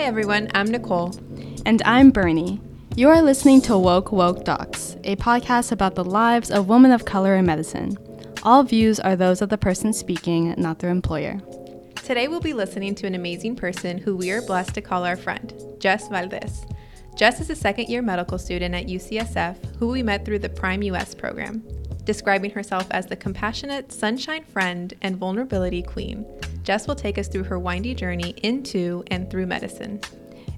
Hi, everyone. I'm Nicole. And I'm Bernie. You are listening to Woke Woke Docs, a podcast about the lives of women of color in medicine. All views are those of the person speaking, not their employer. Today, we'll be listening to an amazing person who we are blessed to call our friend, Jess Valdez. Jess is a second year medical student at UCSF who we met through the Prime US program, describing herself as the compassionate, sunshine friend and vulnerability queen. Jess will take us through her windy journey into and through medicine.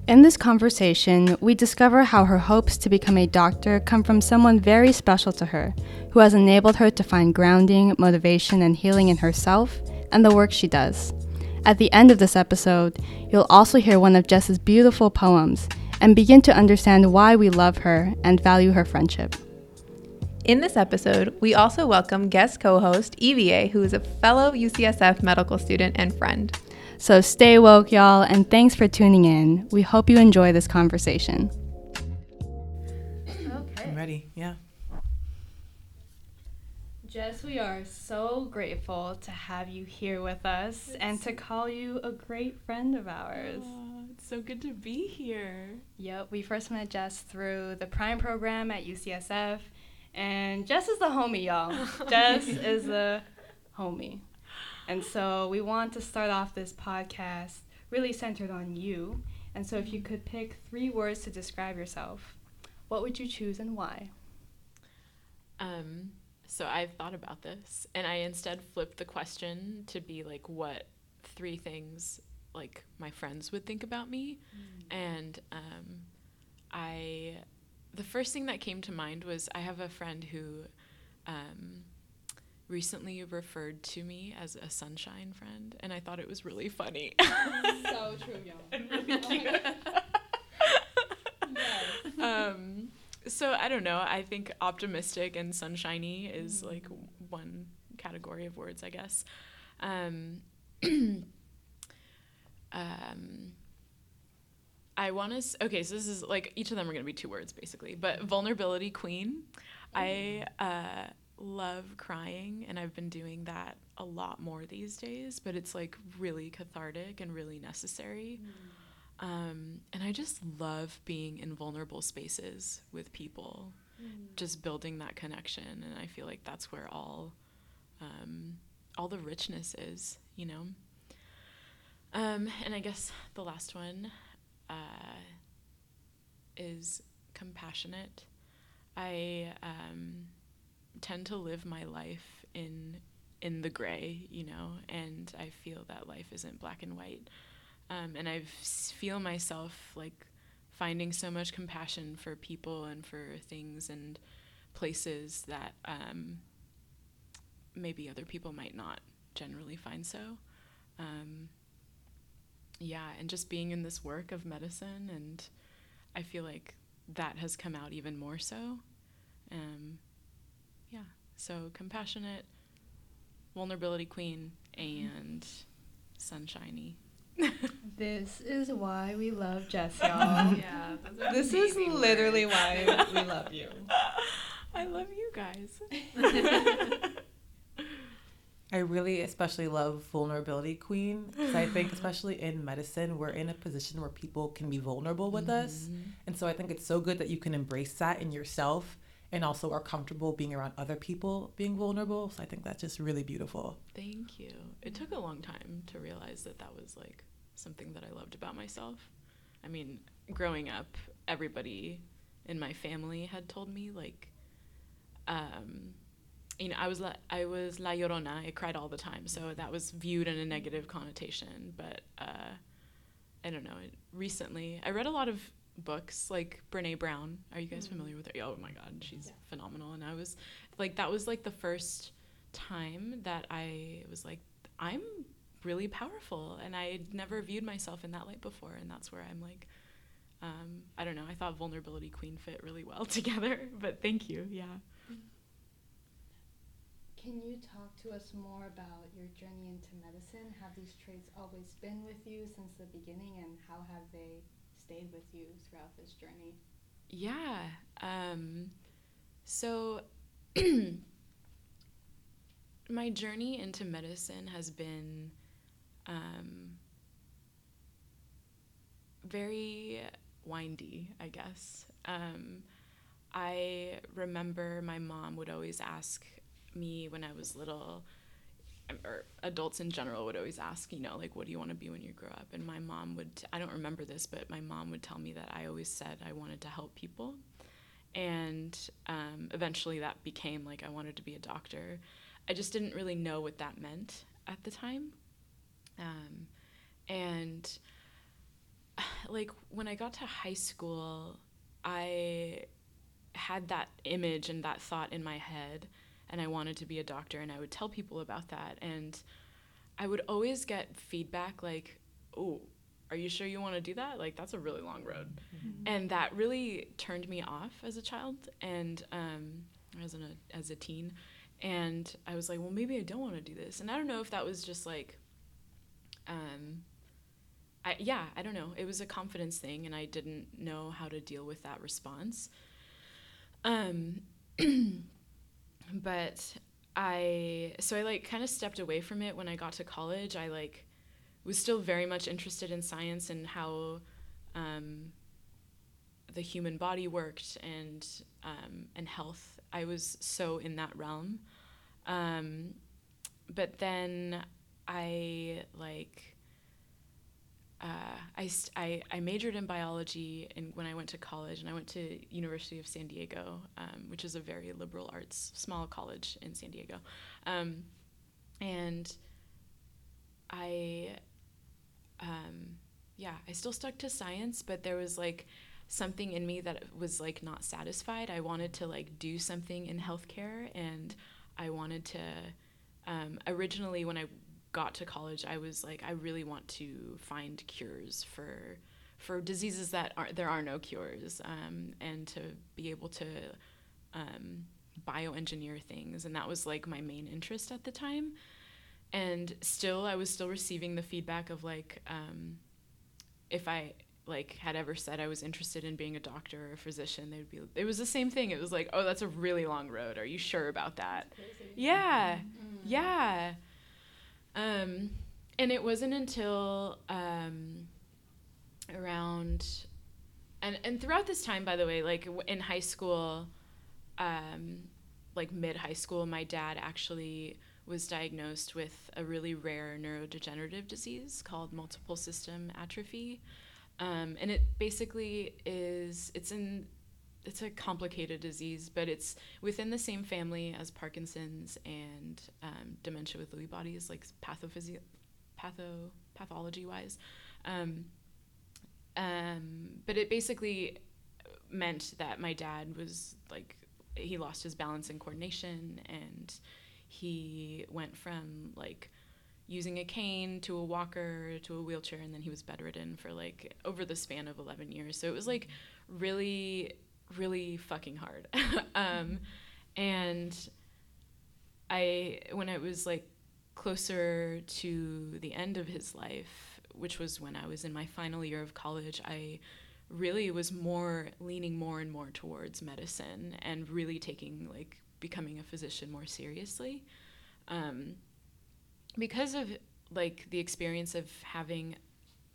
In this conversation, we discover how her hopes to become a doctor come from someone very special to her, who has enabled her to find grounding, motivation, and healing in herself and the work she does. At the end of this episode, you'll also hear one of Jess's beautiful poems and begin to understand why we love her and value her friendship. In this episode, we also welcome guest co host EVA, who is a fellow UCSF medical student and friend. So stay woke, y'all, and thanks for tuning in. We hope you enjoy this conversation. Okay. I'm ready, yeah. Jess, we are so grateful to have you here with us it's and to call you a great friend of ours. Oh, it's so good to be here. Yep, we first met Jess through the Prime program at UCSF, and Jess is the homie, y'all. Jess is the homie. And so we want to start off this podcast really centered on you. And so if you could pick three words to describe yourself, what would you choose and why? Um, so I've thought about this, and I instead flipped the question to be like, what three things like my friends would think about me, mm. and um, I, the first thing that came to mind was I have a friend who, um, recently referred to me as a sunshine friend, and I thought it was really funny. so true, y'all. really Um, so I don't know. I think optimistic and sunshiny is mm. like one category of words, I guess. Um, um, I want to. Okay, so this is like each of them are going to be two words basically. But vulnerability queen. I uh, love crying, and I've been doing that a lot more these days. But it's like really cathartic and really necessary. Mm um, and I just love being in vulnerable spaces with people, mm. just building that connection. And I feel like that's where all, um, all the richness is, you know. Um, and I guess the last one uh, is compassionate. I um, tend to live my life in in the gray, you know, and I feel that life isn't black and white. Um, and I feel myself like finding so much compassion for people and for things and places that um, maybe other people might not generally find so. Um, yeah, and just being in this work of medicine, and I feel like that has come out even more so. Um, yeah, so compassionate, vulnerability queen, and sunshiny this is why we love Jess, y'all. yeah, this is literally why we love you. I love you guys. I really especially love vulnerability queen because I think especially in medicine we're in a position where people can be vulnerable with mm-hmm. us. And so I think it's so good that you can embrace that in yourself and also are comfortable being around other people being vulnerable. So I think that's just really beautiful. Thank you. It took a long time to realize that that was like something that I loved about myself. I mean, growing up, everybody in my family had told me like um, you know, I was la- I was la llorona. I cried all the time, so that was viewed in a negative connotation. But uh, I don't know. Recently, I read a lot of books like Brene Brown. Are you guys mm-hmm. familiar with her? Oh my God, she's yeah. phenomenal. And I was like, that was like the first time that I was like, I'm really powerful, and I'd never viewed myself in that light before. And that's where I'm like, um, I don't know. I thought vulnerability queen fit really well together. But thank you. Yeah. Can you talk to us more about your journey into medicine? Have these traits always been with you since the beginning, and how have they stayed with you throughout this journey? Yeah. Um, so, my journey into medicine has been um, very windy, I guess. Um, I remember my mom would always ask me when I was little, um, or adults in general would always ask, you know, like, what do you want to be when you grow up? And my mom would, I don't remember this, but my mom would tell me that I always said I wanted to help people. And um, eventually that became like I wanted to be a doctor. I just didn't really know what that meant at the time. Um, and like when I got to high school, I had that image and that thought in my head and I wanted to be a doctor and I would tell people about that and I would always get feedback like, "Oh, are you sure you want to do that? Like that's a really long road." Mm-hmm. And that really turned me off as a child and um, as an, as a teen and I was like, "Well, maybe I don't want to do this." And I don't know if that was just like um, I, yeah, I don't know. It was a confidence thing, and I didn't know how to deal with that response. Um, but I, so I like kind of stepped away from it when I got to college. I like was still very much interested in science and how um, the human body worked and um, and health. I was so in that realm. Um, but then I like uh, I, I, I majored in biology and when I went to college and I went to University of San Diego, um, which is a very liberal arts small college in San Diego, um, and I um, yeah I still stuck to science, but there was like something in me that was like not satisfied. I wanted to like do something in healthcare and I wanted to um, originally when I got to college, I was like, I really want to find cures for for diseases that are there are no cures, um, and to be able to um, bioengineer things, and that was like my main interest at the time. And still, I was still receiving the feedback of like, um, if I like had ever said I was interested in being a doctor or a physician, they'd be. It was the same thing. It was like, oh, that's a really long road. Are you sure about that? Yeah, mm-hmm. yeah. Um, and it wasn't until um, around, and and throughout this time, by the way, like in high school, um, like mid high school, my dad actually was diagnosed with a really rare neurodegenerative disease called multiple system atrophy. Um, and it basically is it's in it's a complicated disease, but it's within the same family as Parkinson's and um, dementia with Lewy bodies, like pathophysio- patho pathology wise. Um, um, but it basically meant that my dad was like he lost his balance and coordination, and he went from like using a cane to a walker to a wheelchair, and then he was bedridden for like over the span of 11 years. So it was like really really fucking hard. um, and I, when I was like closer to the end of his life, which was when I was in my final year of college, I really was more leaning more and more towards medicine and really taking like becoming a physician more seriously. Um, because of like the experience of having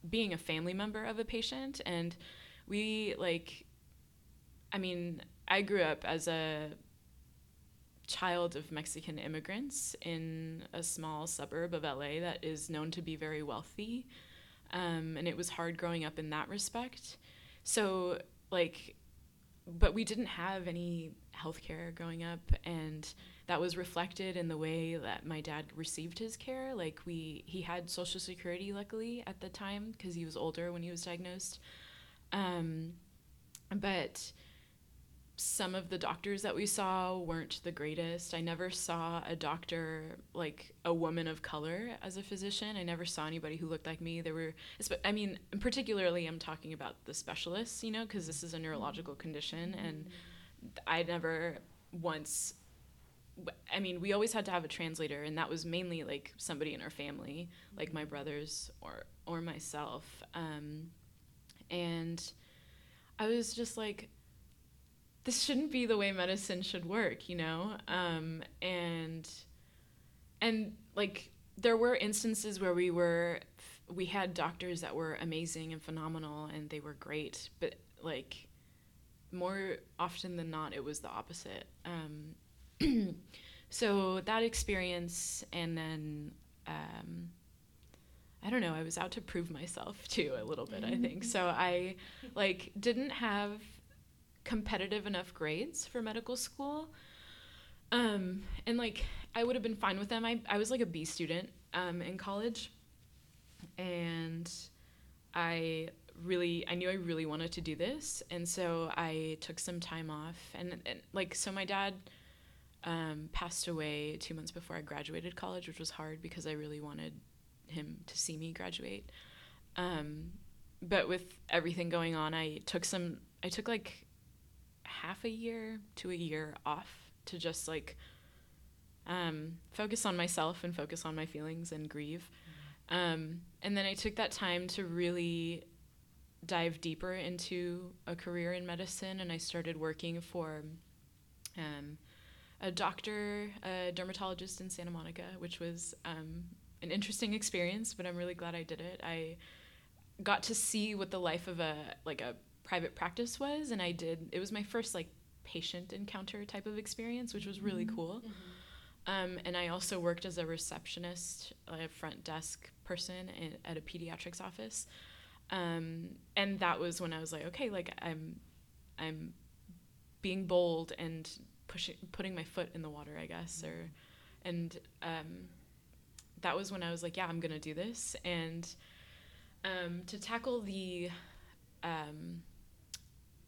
being a family member of a patient and we like I mean, I grew up as a child of Mexican immigrants in a small suburb of LA that is known to be very wealthy. Um, and it was hard growing up in that respect. So, like, but we didn't have any healthcare growing up, and that was reflected in the way that my dad received his care. Like, we he had Social Security, luckily, at the time because he was older when he was diagnosed. Um, but some of the doctors that we saw weren't the greatest. I never saw a doctor like a woman of color as a physician. I never saw anybody who looked like me. There were, I mean, particularly I'm talking about the specialists, you know, because this is a neurological condition, and I never once. I mean, we always had to have a translator, and that was mainly like somebody in our family, like my brothers or or myself. Um, and I was just like, this shouldn't be the way medicine should work, you know? Um, and and like there were instances where we were we had doctors that were amazing and phenomenal and they were great, but like more often than not, it was the opposite. Um, so that experience, and then um, I don't know, I was out to prove myself too a little bit, I think. So I like didn't have competitive enough grades for medical school. Um, and like I would have been fine with them. I, I was like a B student um, in college. And I really I knew I really wanted to do this. And so I took some time off and, and like so my dad um, passed away two months before I graduated college, which was hard because I really wanted him to see me graduate. Um, but with everything going on, I took some. I took like half a year to a year off to just like um, focus on myself and focus on my feelings and grieve. Um, and then I took that time to really dive deeper into a career in medicine, and I started working for um, a doctor, a dermatologist in Santa Monica, which was um, an interesting experience, but I'm really glad I did it. I got to see what the life of a like a private practice was, and I did. It was my first like patient encounter type of experience, which was really cool. Um, and I also worked as a receptionist, a front desk person in, at a pediatrics office. Um, and that was when I was like, okay, like I'm, I'm being bold and pushing, putting my foot in the water, I guess, or, and um, that was when I was like, yeah, I'm gonna do this. And um, to tackle the um,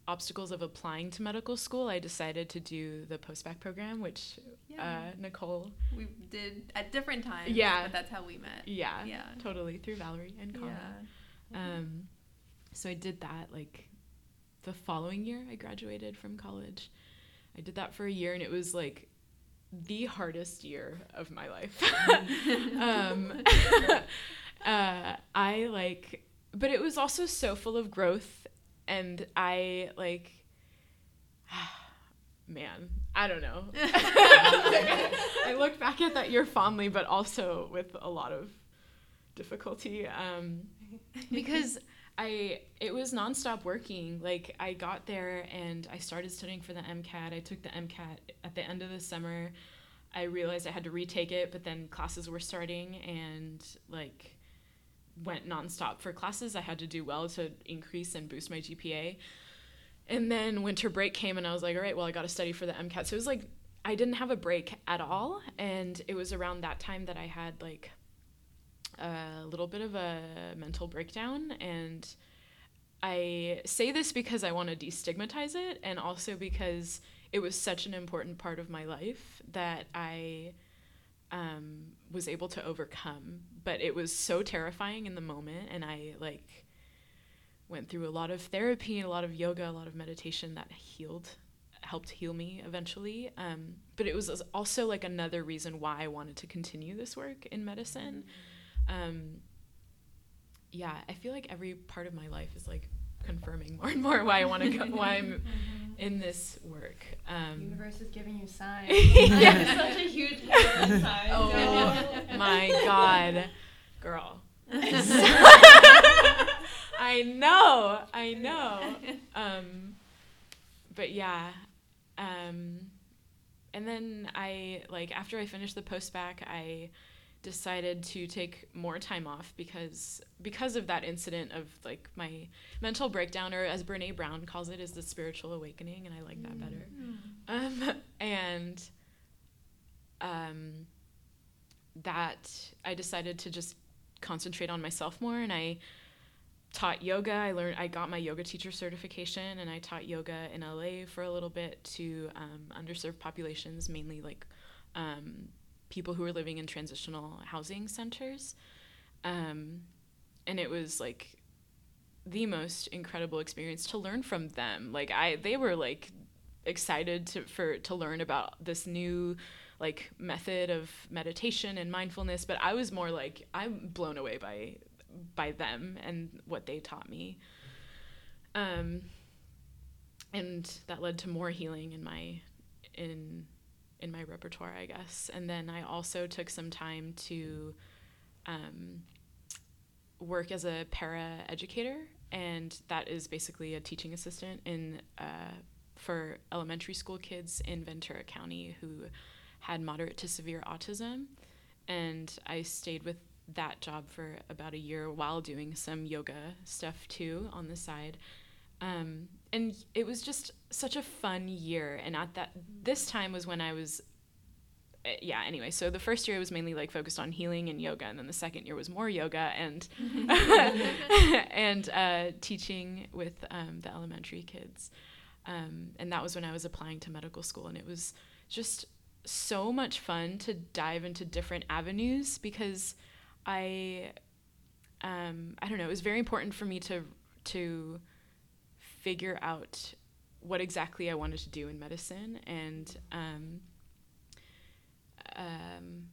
obstacles of applying to medical school, I decided to do the post-bac program, which Yeah. uh, Nicole, we did at different times. Yeah. But that's how we met. yeah, Yeah. totally through Valerie and Cara. Um, so I did that like the following year I graduated from college. I did that for a year and it was like the hardest year of my life. um, uh, I like, but it was also so full of growth and I like, man, I don't know. I look back at that year fondly, but also with a lot of difficulty. Um, because I it was nonstop working. Like I got there and I started studying for the MCAT. I took the MCAT at the end of the summer. I realized I had to retake it, but then classes were starting and like went nonstop for classes. I had to do well to increase and boost my GPA. And then winter break came and I was like, all right, well, I got to study for the MCAT. So it was like I didn't have a break at all. And it was around that time that I had like a little bit of a mental breakdown. And I say this because I want to destigmatize it and also because it was such an important part of my life that I um, was able to overcome. But it was so terrifying in the moment. And I like went through a lot of therapy and a lot of yoga, a lot of meditation that healed helped heal me eventually. Um, but it was also like another reason why I wanted to continue this work in medicine. Um, yeah, I feel like every part of my life is like confirming more and more why I want to go, why I'm in this work. Um, universe is giving you signs. Yeah. Such a huge sign. Oh my god, girl. I know, I know. Um, but yeah, um, and then I like after I finished the post-bac, I decided to take more time off because because of that incident of like my mental breakdown, or as Brene Brown calls it, is the spiritual awakening, and I like that better. Um, and um, that I decided to just concentrate on myself more, and I taught yoga. I learned I got my yoga teacher certification, and I taught yoga in LA for a little bit to um, underserved populations, mainly like um, people who were living in transitional housing centers. Um, and it was like the most incredible experience to learn from them. Like I, they were like excited to for to learn about this new like method of meditation and mindfulness but i was more like i'm blown away by by them and what they taught me um and that led to more healing in my in in my repertoire i guess and then i also took some time to um work as a para educator, and that is basically a teaching assistant in uh, for elementary school kids in Ventura County who had moderate to severe autism. And I stayed with that job for about a year while doing some yoga stuff too on the side. Um, and it was just such a fun year. And at that, this time was when I was uh, yeah anyway so the first year was mainly like focused on healing and yoga and then the second year was more yoga and and uh, teaching with um, the elementary kids um, and that was when i was applying to medical school and it was just so much fun to dive into different avenues because i um, i don't know it was very important for me to to figure out what exactly i wanted to do in medicine and um, um,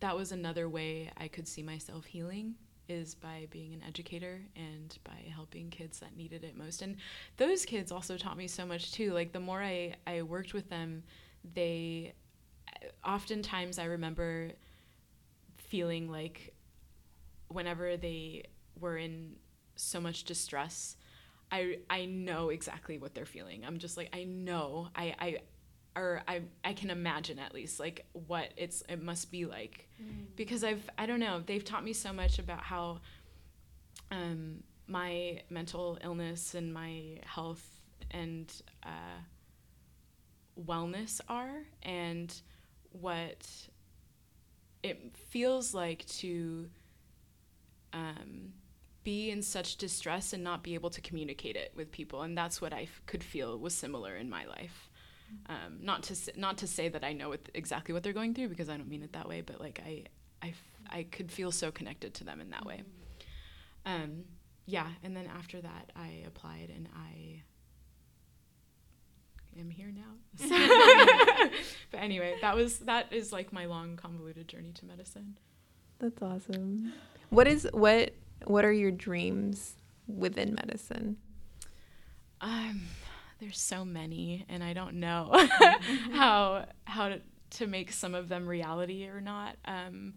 that was another way I could see myself healing is by being an educator and by helping kids that needed it most. And those kids also taught me so much too. Like the more I, I worked with them, they oftentimes I remember feeling like whenever they were in so much distress, I I know exactly what they're feeling. I'm just like I know. I I or I I can imagine at least like what it's it must be like mm. because I've I don't know they've taught me so much about how um, my mental illness and my health and uh, wellness are and what it feels like to um, be in such distress and not be able to communicate it with people and that's what I f- could feel was similar in my life um, not to not to say that I know what, exactly what they're going through because I don't mean it that way, but like I, I, I could feel so connected to them in that way. Um, yeah, and then after that, I applied and I am here now. but anyway, that was that is like my long convoluted journey to medicine. That's awesome. What is what what are your dreams within medicine? Um there's so many and I don't know how how to, to make some of them reality or not. Um,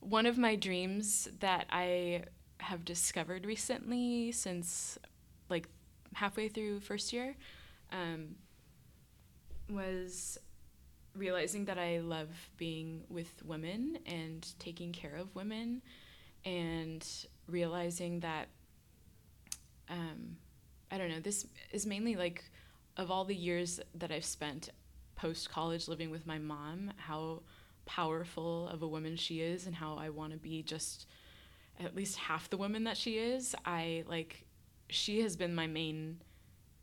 one of my dreams that I have discovered recently since like halfway through first year um, was realizing that I love being with women and taking care of women and realizing that um, I don't know, this is mainly like of all the years that I've spent post college living with my mom, how powerful of a woman she is and how I want to be just at least half the woman that she is. I like she has been my main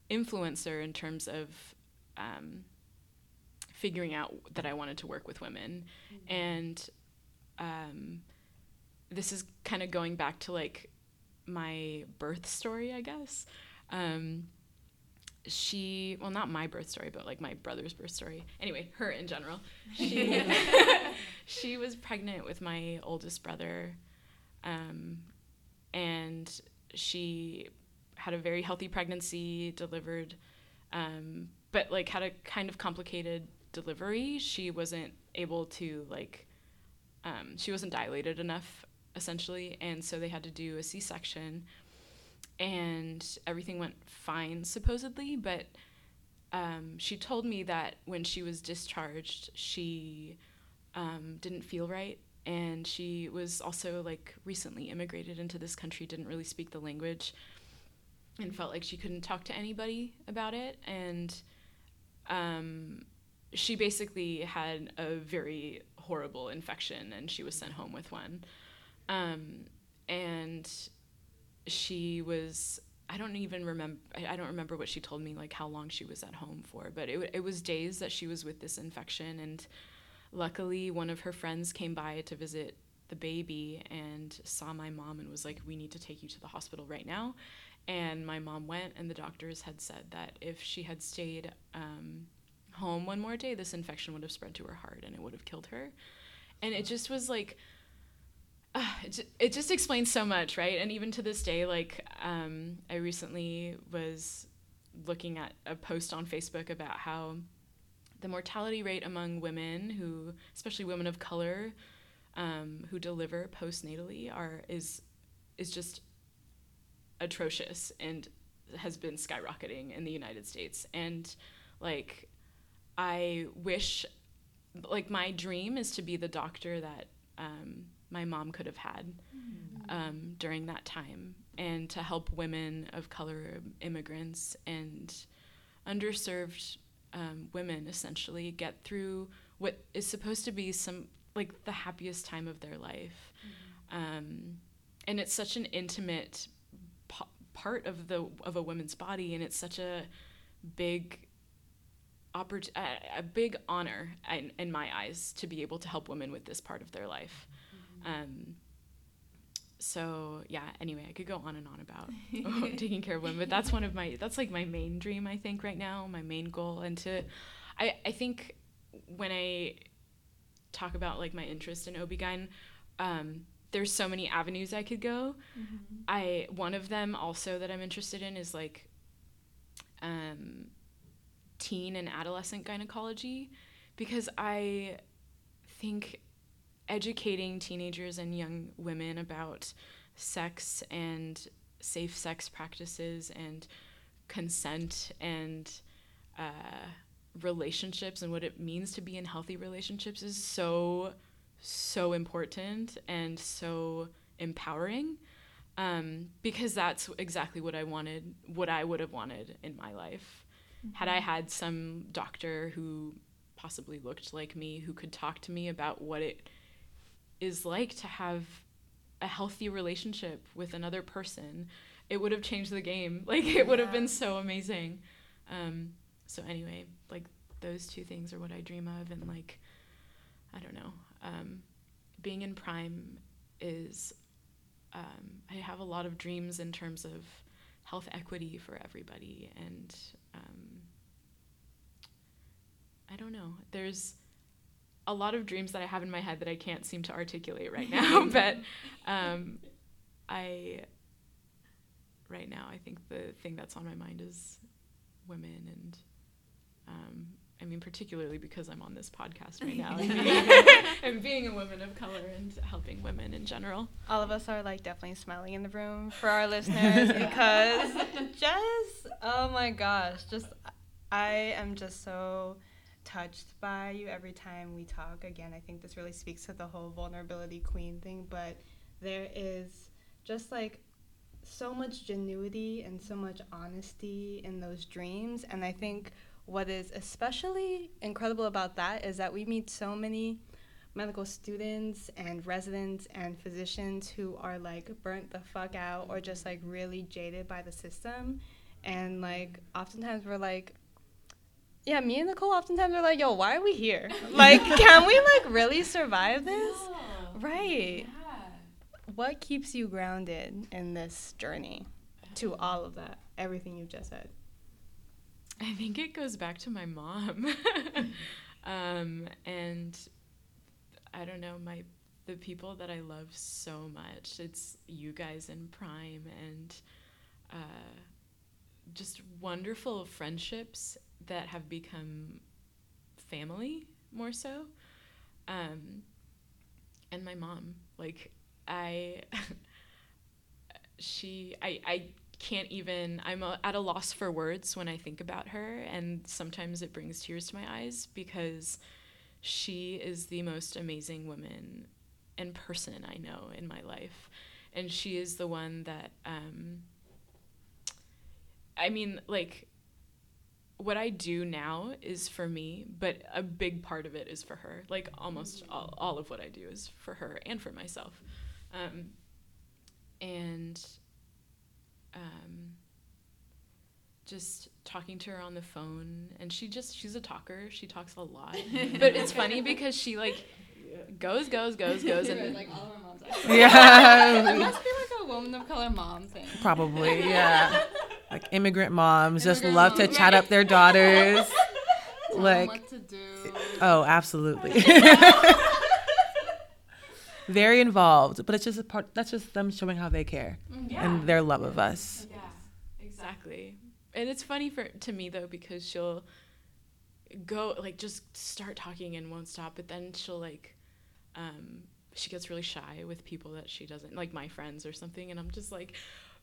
influencer in terms of um, figuring out that I wanted to work with women. Mm-hmm. And um, this is kind of going back to like my birth story, I guess. Um, she well not my birth story but like my brother's birth story. Anyway her in general. She she was pregnant with my oldest brother um, and she had a very healthy pregnancy delivered um, but like had a kind of complicated delivery. She wasn't able to like um, she wasn't dilated enough essentially and so they had to do a c-section and everything went fine supposedly but um, she told me that when she was discharged she um, didn't feel right and she was also like recently immigrated into this country didn't really speak the language and felt like she couldn't talk to anybody about it and um, she basically had a very horrible infection and she was sent home with one um, and she was I don't even remember I don't remember what she told me like how long she was at home for, but it it was days that she was with this infection and luckily one of her friends came by to visit the baby and saw my mom and was like we need to take you to the hospital right now. And my mom went and the doctors had said that if she had stayed um, home one more day this infection would have spread to her heart and it would have killed her. And it just was like it, just explains so much, right? And even to this day, like um, I recently was looking at a post on Facebook about how the mortality rate among women who, especially women of color, um, who deliver postnatally, are is is just atrocious and has been skyrocketing in the United States. And like, I wish, like, my dream is to be the doctor that um, my mom could have had um, during that time and to help women of color, immigrants, and underserved um, women essentially get through what is supposed to be some like the happiest time of their life. Um, and it's such an intimate p- part of the of a woman's body, and it's such a big oppor- a, a big honor in, in my eyes to be able to help women with this part of their life. Um, so yeah. Anyway, I could go on and on about taking care of women, but that's one of my that's like my main dream. I think right now, my main goal, and to, I I think when I talk about like my interest in OB-GYN, um, there's so many avenues I could go. I one of them also that I'm interested in is like um, teen and adolescent gynecology because I think educating teenagers and young women about sex and safe sex practices and consent and uh, relationships and what it means to be in healthy relationships is so so important and so empowering um, because that's exactly what I wanted, what I would have wanted in my life. Had I had some doctor who possibly looked like me, who could talk to me about what it is like to have a healthy relationship with another person, it would have changed the game. Like, it would have been so amazing. Um, so, anyway, like, those two things are what I dream of. And, like, I don't know. Um, being in Prime is, um, I have a lot of dreams in terms of health equity for everybody. And um, I don't know. There's a lot of dreams that I have in my head that I can't seem to articulate right now. but um, I, right now, I think the thing that's on my mind is women and um, I mean, particularly because I'm on this podcast right now and being, and being a woman of color and helping women in general. All of us are like definitely smiling in the room for our listeners because Jess, oh my gosh, just I am just so touched by you every time we talk. Again, I think this really speaks to the whole vulnerability queen thing, but there is just like so much genuity and so much honesty in those dreams and I think what is especially incredible about that is that we meet so many medical students and residents and physicians who are like burnt the fuck out or just like really jaded by the system and like oftentimes we're like yeah me and nicole oftentimes are like yo why are we here? Like can we like really survive this? Right. What keeps you grounded in this journey to all of that everything you've just said? I think it goes back to my mom. um, and I don't know, my the people that I love so much. It's you guys in Prime and uh, just wonderful friendships that have become family more so. Um, and my mom, like I, she, I, I can't even i'm a, at a loss for words when i think about her and sometimes it brings tears to my eyes because she is the most amazing woman and person i know in my life and she is the one that um, i mean like what i do now is for me but a big part of it is for her. Like almost all, all of what i do is for her and for myself. Um, and um, just talking to her on the phone and she just she's a talker. She talks a lot. But it's funny because she like goes goes goes goes and like all of our moms Yeah. it must be like a woman of color mom thing. Probably, yeah. Like immigrant moms just Immigrant love to chat up their daughters. Like, what to do oh, absolutely. Very involved, but it's just a part. That's just them showing how they care and their love of us. Yeah, exactly. And it's funny for to me though because she'll go like just start talking and won't stop, but then she'll like um, she gets really shy with people that she doesn't like my friends or something and i'm just like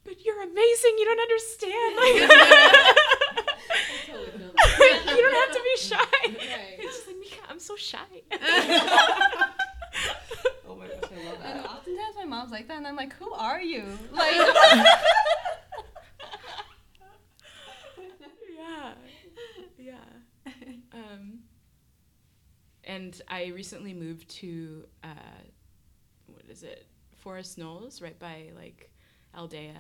but you're amazing. You don't understand. Like you don't have to be shy. It's just like Mika, i'm so shy. Oh my gosh, I love And that. oftentimes my mom's like that, and I'm like, "Who are you?" Like, yeah. Yeah. Um and i recently moved to uh what is it? Forest knolls right by like aldea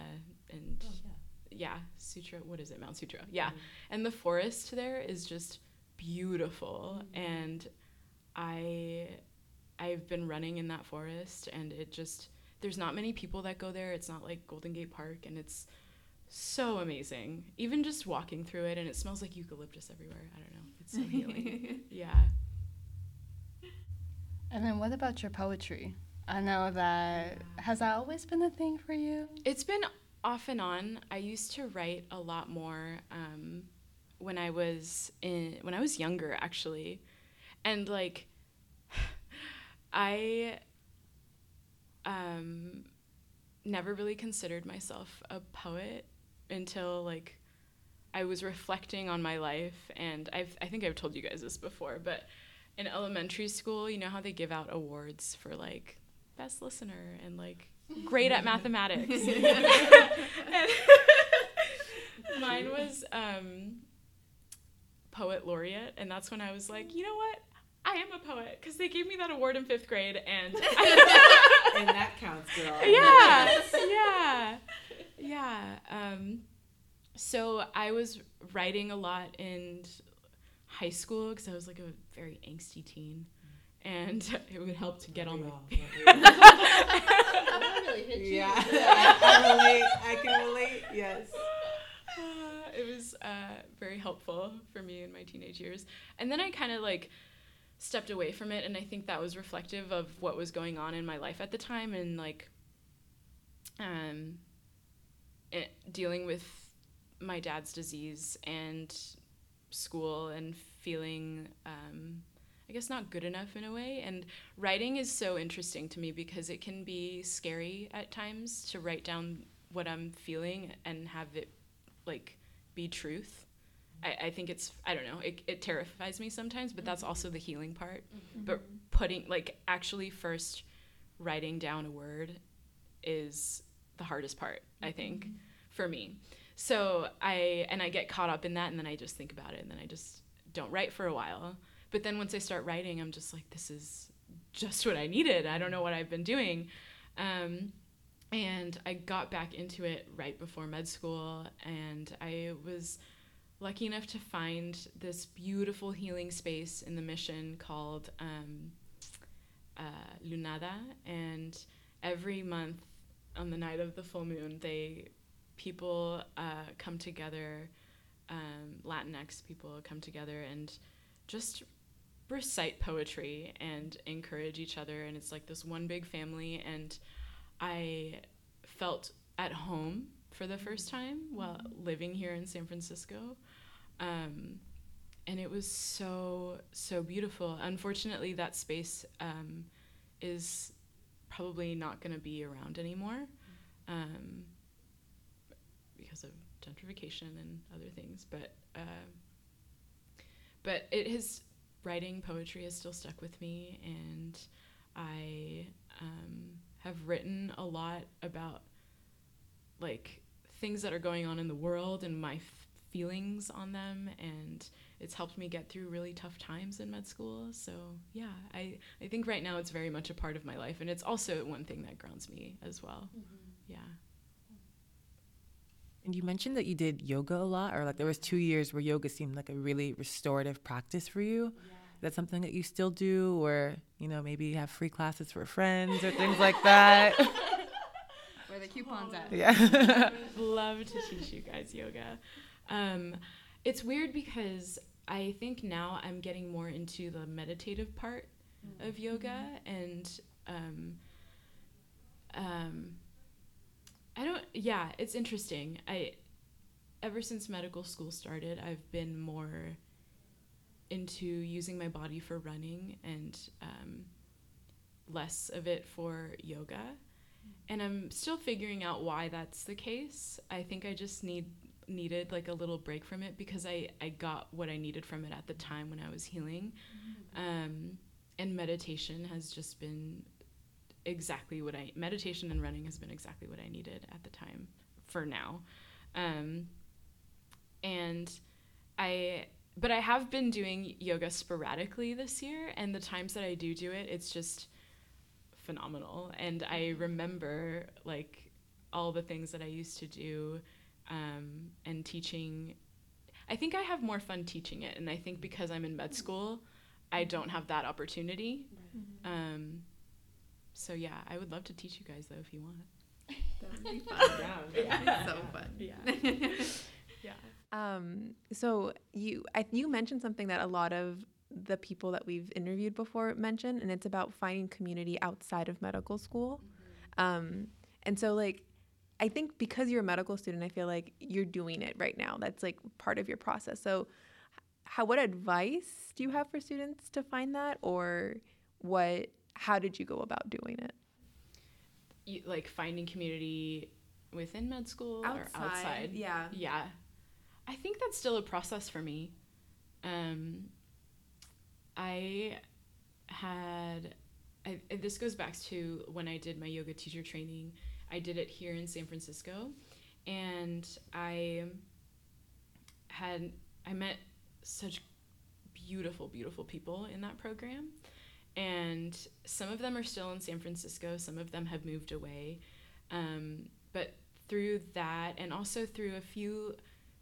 and oh, yeah. Sutro what is it? Mount Sutro. Yeah. Mm-hmm. And the forest there is just beautiful. Mm-hmm. And i i've been running in that forest and it just there's not many people that go there. It's not like golden gate park and it's so amazing. Even just walking through it and it smells like eucalyptus everywhere. I don't know. It's so healing. Yeah. And then what about your poetry? I know that has that always been a thing for you? It's been off and on. I used to write a lot more um, when I was in when I was younger, actually, and like I um, never really considered myself a poet until like I was reflecting on my life, and I've I think I've told you guys this before, but in elementary school, you know how they give out awards for like best listener and like great at mathematics. And mine was um, poet laureate, and that's when I was like, you know what? I am a poet because they gave me that award in fifth grade, and and that counts, girl. yeah, yeah, yeah. Um, so I was writing a lot in high school because I was like a very angsty teen, and it would help to get on my. Yeah, I, I relate. I can relate. Yes. Uh, it was uh, very helpful for me in my teenage years, and then I kind of like stepped away from it, and I think that was reflective of what was going on in my life at the time, and like um, it, dealing with my dad's disease and school and feeling um, i guess not good enough in a way. And writing is so interesting to me because it can be scary at times to write down what i'm feeling and have it like be truth. I, I think it's i don't know it, it terrifies me sometimes but that's also the healing part. Mm-hmm. But putting like actually first writing down a word is the hardest part i mm-hmm. think for me. So i and i get caught up in that and then i just think about it and then i just don't write for a while but then once i start writing i'm just like this is just what i needed. I don't know what i've been doing. Um, and i got back into it right before med school and i was lucky enough to find this beautiful healing space in the mission called um, uh, lunada. And every month on the night of the full moon they people uh, come together um, latinx people come together and just recite poetry and encourage each other and it's like this one big family and i felt at home for the first time while living here in san francisco. Um, and it was so so beautiful. Unfortunately that space um, is probably not going to be around anymore um, because of gentrification and other things but uh, but it has writing poetry has still stuck with me and i um, have written a lot about like things that are going on in the world and my f- feelings on them and it's helped me get through really tough times in med school. So yeah i, I think right now it's very much a part of my life and it's also one thing that grounds me as well. Yeah And you mentioned that you did yoga a lot, or like there was two years where yoga seemed like a really restorative practice for you. Is that something that you still do, or you know maybe you have free classes for friends or things like that? Where the coupons at? yeah. love to teach you guys yoga. Um, it's weird because I think now I'm getting more into the meditative part of yoga, and um, um, I don't. Yeah, it's interesting. I ever since medical school started, I've been more into using my body for running and um, less of it for yoga. And I'm still figuring out why that's the case. I think I just need needed like a little break from it because I, I got what I needed from it at the time when I was healing. Um, and meditation has just been exactly what I meditation and running has been exactly what I needed at the time for now. Um, and I but I have been doing yoga sporadically this year and the times that I do do it it's just phenomenal. And I remember like all the things that I used to do um, and teaching. I think I have more fun teaching it and I think because I'm in med school I don't have that opportunity. Um, so yeah I would love to teach you guys though if you want That would be fun. yeah. so fun. yeah yeah Um, so you I, you mentioned something that a lot of the people that we've interviewed before mentioned, and it's about finding community outside of medical school. Um, and so like I think because you're a medical student, I feel like you're doing it right now. That's like part of your process. So how what advice do you have for students to find that or what how did you go about doing it? you, like finding community within med school or outside Yeah. yeah. I think that's still a process for me. Um i had I, this goes back to when i did my yoga teacher training. I did it here in san francisco and i had i met such beautiful beautiful people in that program and some of them are still in San Francisco, some of them have moved away. Um, but through that, and also through a few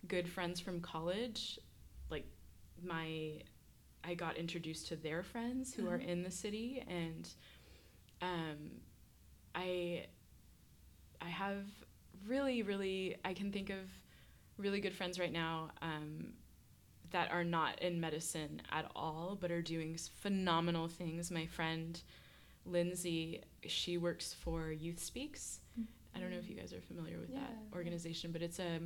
good friends from college, like my, I got introduced to their friends who are in the city, and um, I, I have really, really, I can think of really good friends right now. Um, that are not in medicine at all, but are doing phenomenal things. My friend Lindsay, she works for Youth Speaks. I don't know if you guys are familiar with that organization, but it's a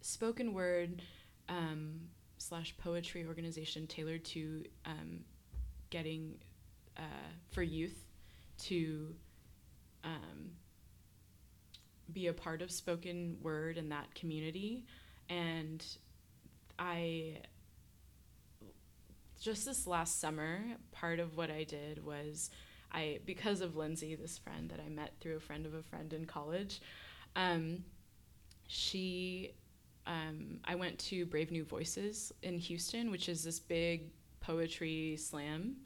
spoken word um, slash poetry organization tailored to um, getting uh, for youth to um, be a part of spoken word in that community. And I just this last summer, part of what I did was I because of Lindsay, this friend that I met through a friend of a friend in college, um, she um, I went to Brave New Voices in Houston, which is this big poetry slam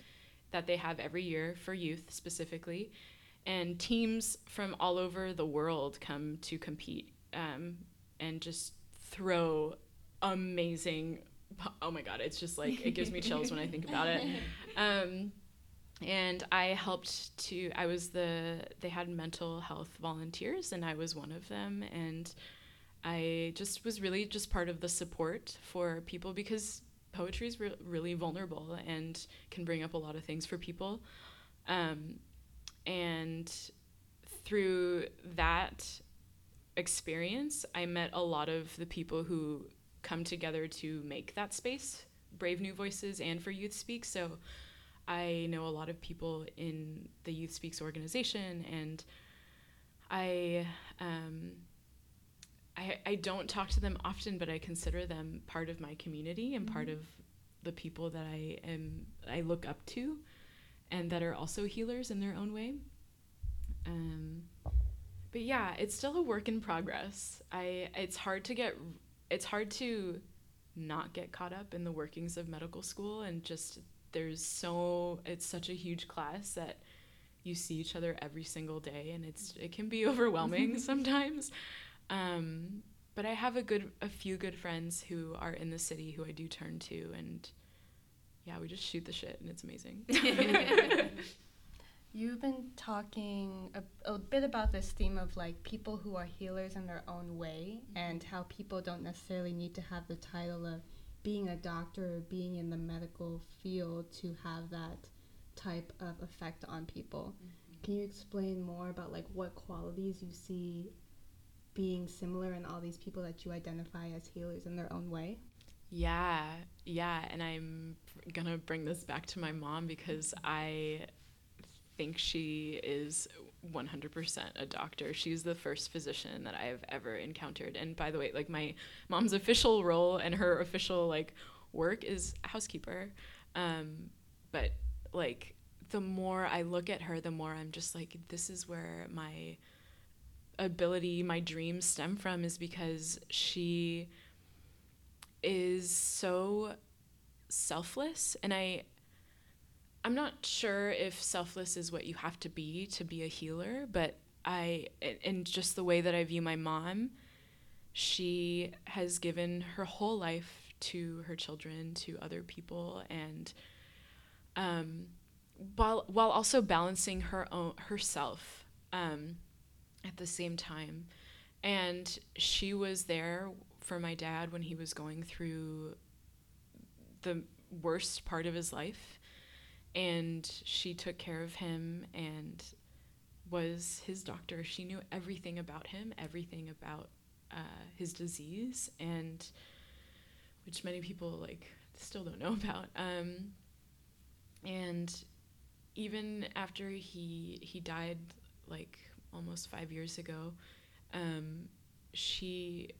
that they have every year for youth specifically. And teams from all over the world come to compete um, and just throw amazing. Oh my God, it's just like, it gives me chills when I think about it. Um, and I helped to, I was the, they had mental health volunteers, and I was one of them. And I just was really just part of the support for people because poetry is re- really vulnerable and can bring up a lot of things for people. Um, and through that experience, I met a lot of the people who come together to make that space, Brave New Voices and for Youth Speak. So I know a lot of people in the Youth Speaks organization, and I. Um, I, I don't talk to them often, but I consider them part of my community and part of the people that I am I look up to, and that are also healers in their own way. Um, but yeah, it's still a work in progress. I it's hard to get it's hard to not get caught up in the workings of medical school and just there's so it's such a huge class that you see each other every single day and it's it can be overwhelming sometimes. Um, but I have a good a few good friends who are in the city who I do turn to and yeah, we just shoot the shit and it's amazing. You've been talking a, a bit about this theme of like people who are healers in their own way mm-hmm. and how people don't necessarily need to have the title of being a doctor or being in the medical field to have that type of effect on people. Mm-hmm. Can you explain more about like what qualities you see being similar in all these people that you identify as healers in their own way? Yeah, yeah, and I'm gonna bring this back to my mom because I think she is 100% a doctor. She's the first physician that I have ever encountered. And by the way, like my mom's official role and her official like work is housekeeper. Um, but like the more I look at her, the more I'm just like, this is where my ability, my dreams stem from, is because she is so selfless. And I, I'm not sure if selfless is what you have to be to be a healer, but I, and just the way that I view my mom, she has given her whole life to her children, to other people, and um, while while also balancing her own herself um, at the same time. And she was there for my dad when he was going through the worst part of his life, and she took care of him and was his doctor. She knew everything about him, everything about uh, his disease, and which many people like still don't know about. Um, and even after he he died like almost five years ago, um, she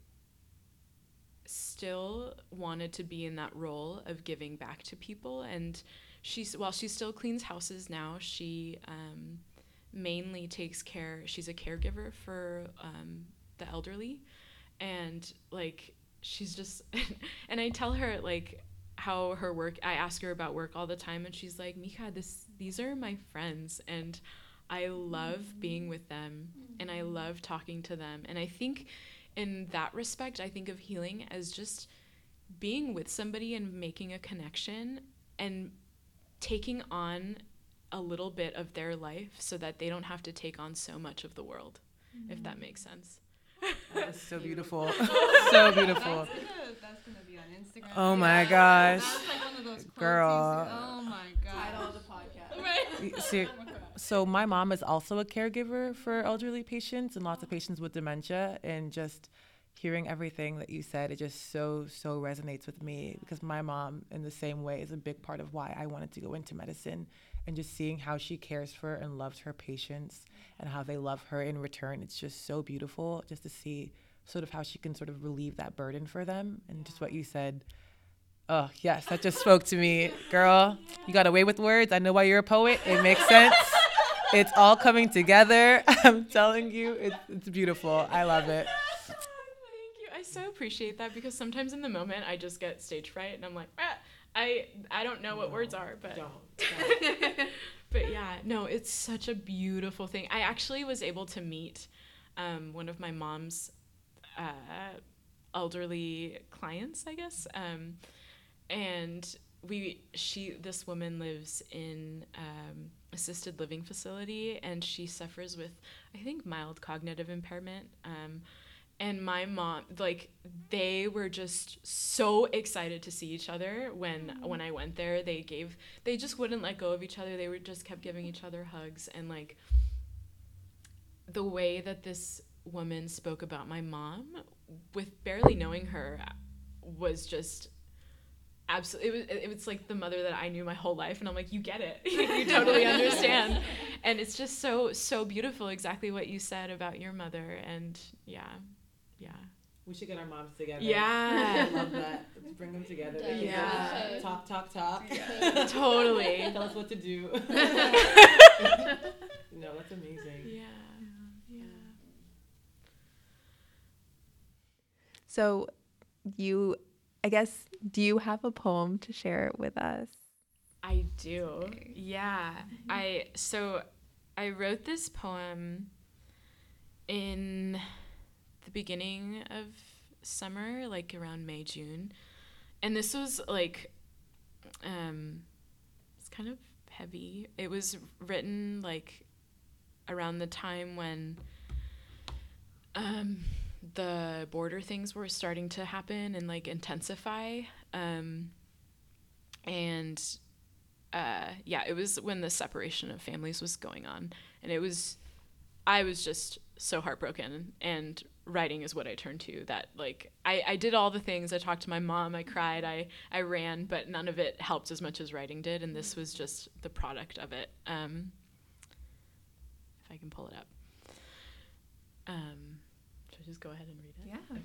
still wanted to be in that role of giving back to people and she's while she still cleans houses now she um, mainly takes care she's a caregiver for um, the elderly. And like she's just and i tell her like how her work i ask her about work all the time and she's like mika this these are my friends and i love being with them and i love talking to them. And i think in that respect i think of healing as just being with somebody and making a connection and taking on a little bit of their life so that they don't have to take on so much of the world mm-hmm. if that makes sense that's so beautiful. so beautiful. Oh my gosh. Girl. Oh my god. See, so my mom is also a caregiver for elderly patients and lots of patients with dementia and just hearing everything that you said it just so so resonates with me because my mom in the same way is a big part of why I wanted to go into medicine and just seeing how she cares for and loves her patients and how they love her in return. It's just so beautiful just to see sort of how she can sort of relieve that burden for them. And just what you said, oh, yes, that just spoke to me. Girl, you got away with words. I know why you're a poet. It makes sense. it's all coming together. I'm telling you, it's, it's beautiful. I love it. Thank you. I so appreciate that because sometimes in the moment I just get stage fright and I'm like, ah, I I don't know what no, words are, but don't, don't. but yeah, no, it's such a beautiful thing. I actually was able to meet um, one of my mom's uh, elderly clients, I guess, um, and we she this woman lives in um, assisted living facility and she suffers with I think mild cognitive impairment. Um, and my mom like they were just so excited to see each other when mm-hmm. when I went there. They gave they just wouldn't let go of each other. They were just kept giving each other hugs. And like the way that this woman spoke about my mom with barely knowing her was just absolutely it was, it was like the mother that I knew my whole life. And I'm like you get it. You totally understand. And it's just so so beautiful exactly what you said about your mother. And yeah yeah. We should get our moms together. Yeah. I love that. Let's bring them together. Yeah. Talk, talk, talk. Yeah. totally. Tell us what to do. no, that's amazing. Yeah. Yeah. So, you, I guess, do you have a poem to share with us? I do. Yeah. I, so I wrote this poem in the beginning of summer, like around May, June. And this was like, um, it's kind of heavy. It was written like around the time when um, the border things were starting to happen and like intensify. Um, and uh, yeah, it was when the separation of families was going on. And it was, I was just so heartbroken and writing is what I turned to. That like I, I did all the things. I talked to my mom. I cried. I I ran, but none of it helped as much as writing did. And this was just the product of it. Um, if I can pull it up. Um, should I just go ahead and read it? Yeah.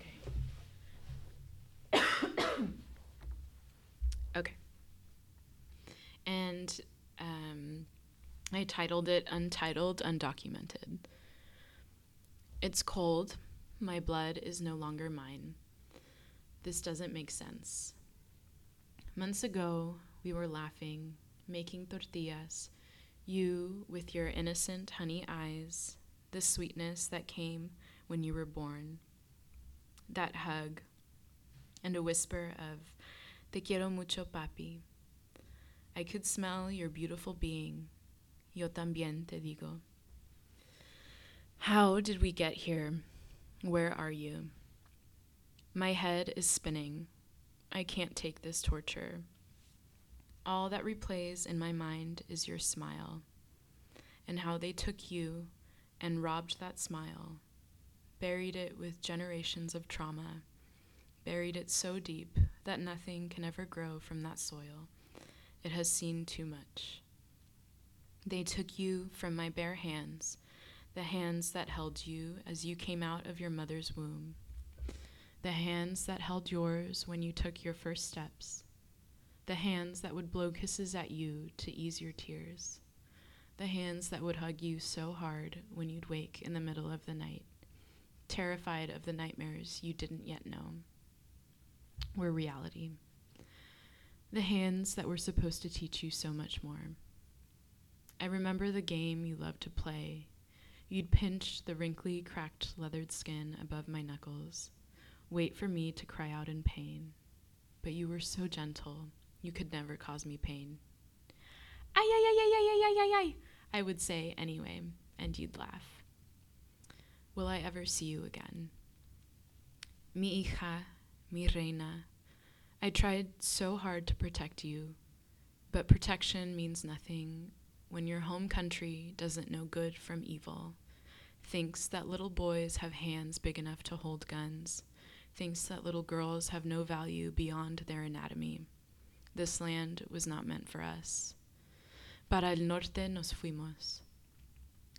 Okay. okay. And um, I titled it Untitled, Undocumented. It's cold. My blood is no longer mine. This doesn't make sense. Months ago, we were laughing, making tortillas, you with your innocent honey eyes, the sweetness that came when you were born, that hug, and a whisper of, Te quiero mucho, papi. I could smell your beautiful being. Yo también te digo. How did we get here? Where are you? My head is spinning. I can't take this torture. All that replays in my mind is your smile, and how they took you and robbed that smile, buried it with generations of trauma, buried it so deep that nothing can ever grow from that soil. It has seen too much. They took you from my bare hands, the hands that held you as you came out of your mother's womb, the hands that held yours when you took your first steps, the hands that would blow kisses at you to ease your tears, the hands that would hug you so hard when you'd wake in the middle of the night, terrified of the nightmares you didn't yet know were reality. The hands that were supposed to teach you so much more. I remember the game you loved to play. You'd pinch the wrinkly, cracked, leathered skin above my knuckles, wait for me to cry out in pain. But you were so gentle, you could never cause me pain. Ay, ay, ay, ay, ay, ay, ay, ay, I would say anyway, and you'd laugh. Will I ever see you again? Mi hija, mi reina, I tried so hard to protect you, but protection means nothing when your home country doesn't know good from evil thinks that little boys have hands big enough to hold guns, thinks that little girls have no value beyond their anatomy. This land was not meant for us. Para el norte nos fuimos.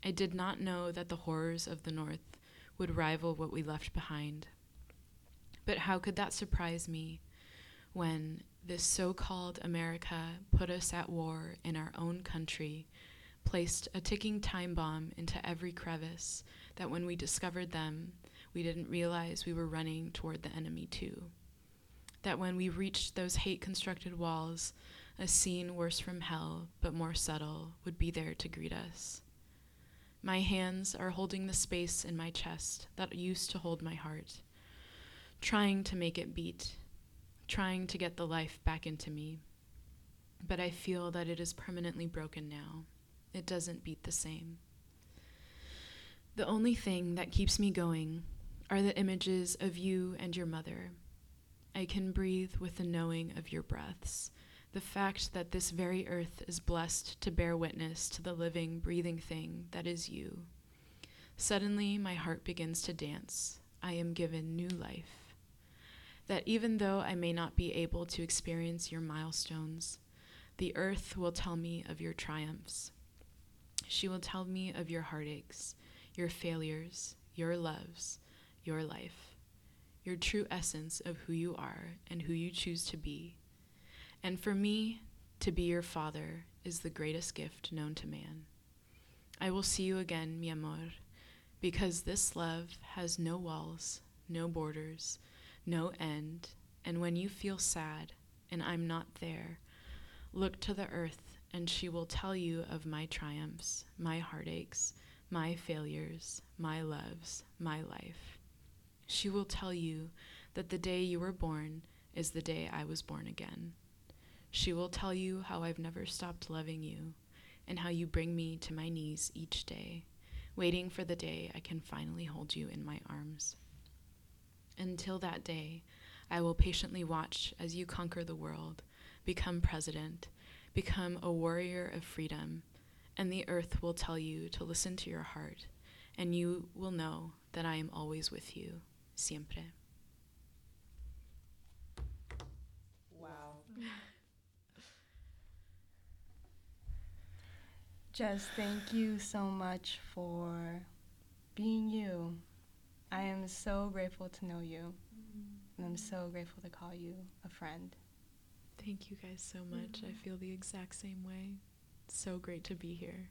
I did not know that the horrors of the north would rival what we left behind. But how could that surprise me when this so called America put us at war in our own country, placed a ticking time bomb into every crevice that when we discovered them, we didn't realize we were running toward the enemy too? That when we reached those hate constructed walls, a scene worse from hell, but more subtle, would be there to greet us. My hands are holding the space in my chest that used to hold my heart trying to make it beat, trying to get the life back into me. But I feel that it is permanently broken now. It doesn't beat the same. The only thing that keeps me going are the images of you and your mother. I can breathe with the knowing of your breaths, the fact that this very earth is blessed to bear witness to the living, breathing thing that is you. Suddenly, my heart begins to dance. I am given new life that even though I may not be able to experience your milestones, the earth will tell me of your triumphs. She will tell me of your heartaches, your failures, your loves, your life, your true essence of who you are and who you choose to be. And for me, to be your father is the greatest gift known to man. I will see you again, mi amor, because this love has no walls, no borders, no end, and when you feel sad and I'm not there, look to the earth and she will tell you of my triumphs, my heartaches, my failures, my loves, my life. She will tell you that the day you were born is the day I was born again. She will tell you how I've never stopped loving you and how you bring me to my knees each day, waiting for the day I can finally hold you in my arms. Until that day, I will patiently watch as you conquer the world, become president, become a warrior of freedom, and the earth will tell you to listen to your heart, and you will know that I am always with you, siempre. Wow. Jess, thank you so much for being you. I am so grateful to know you. And I'm so grateful to call you a friend. Thank you guys so much. I mm-hmm. feel the exact same way. It's so great to be here.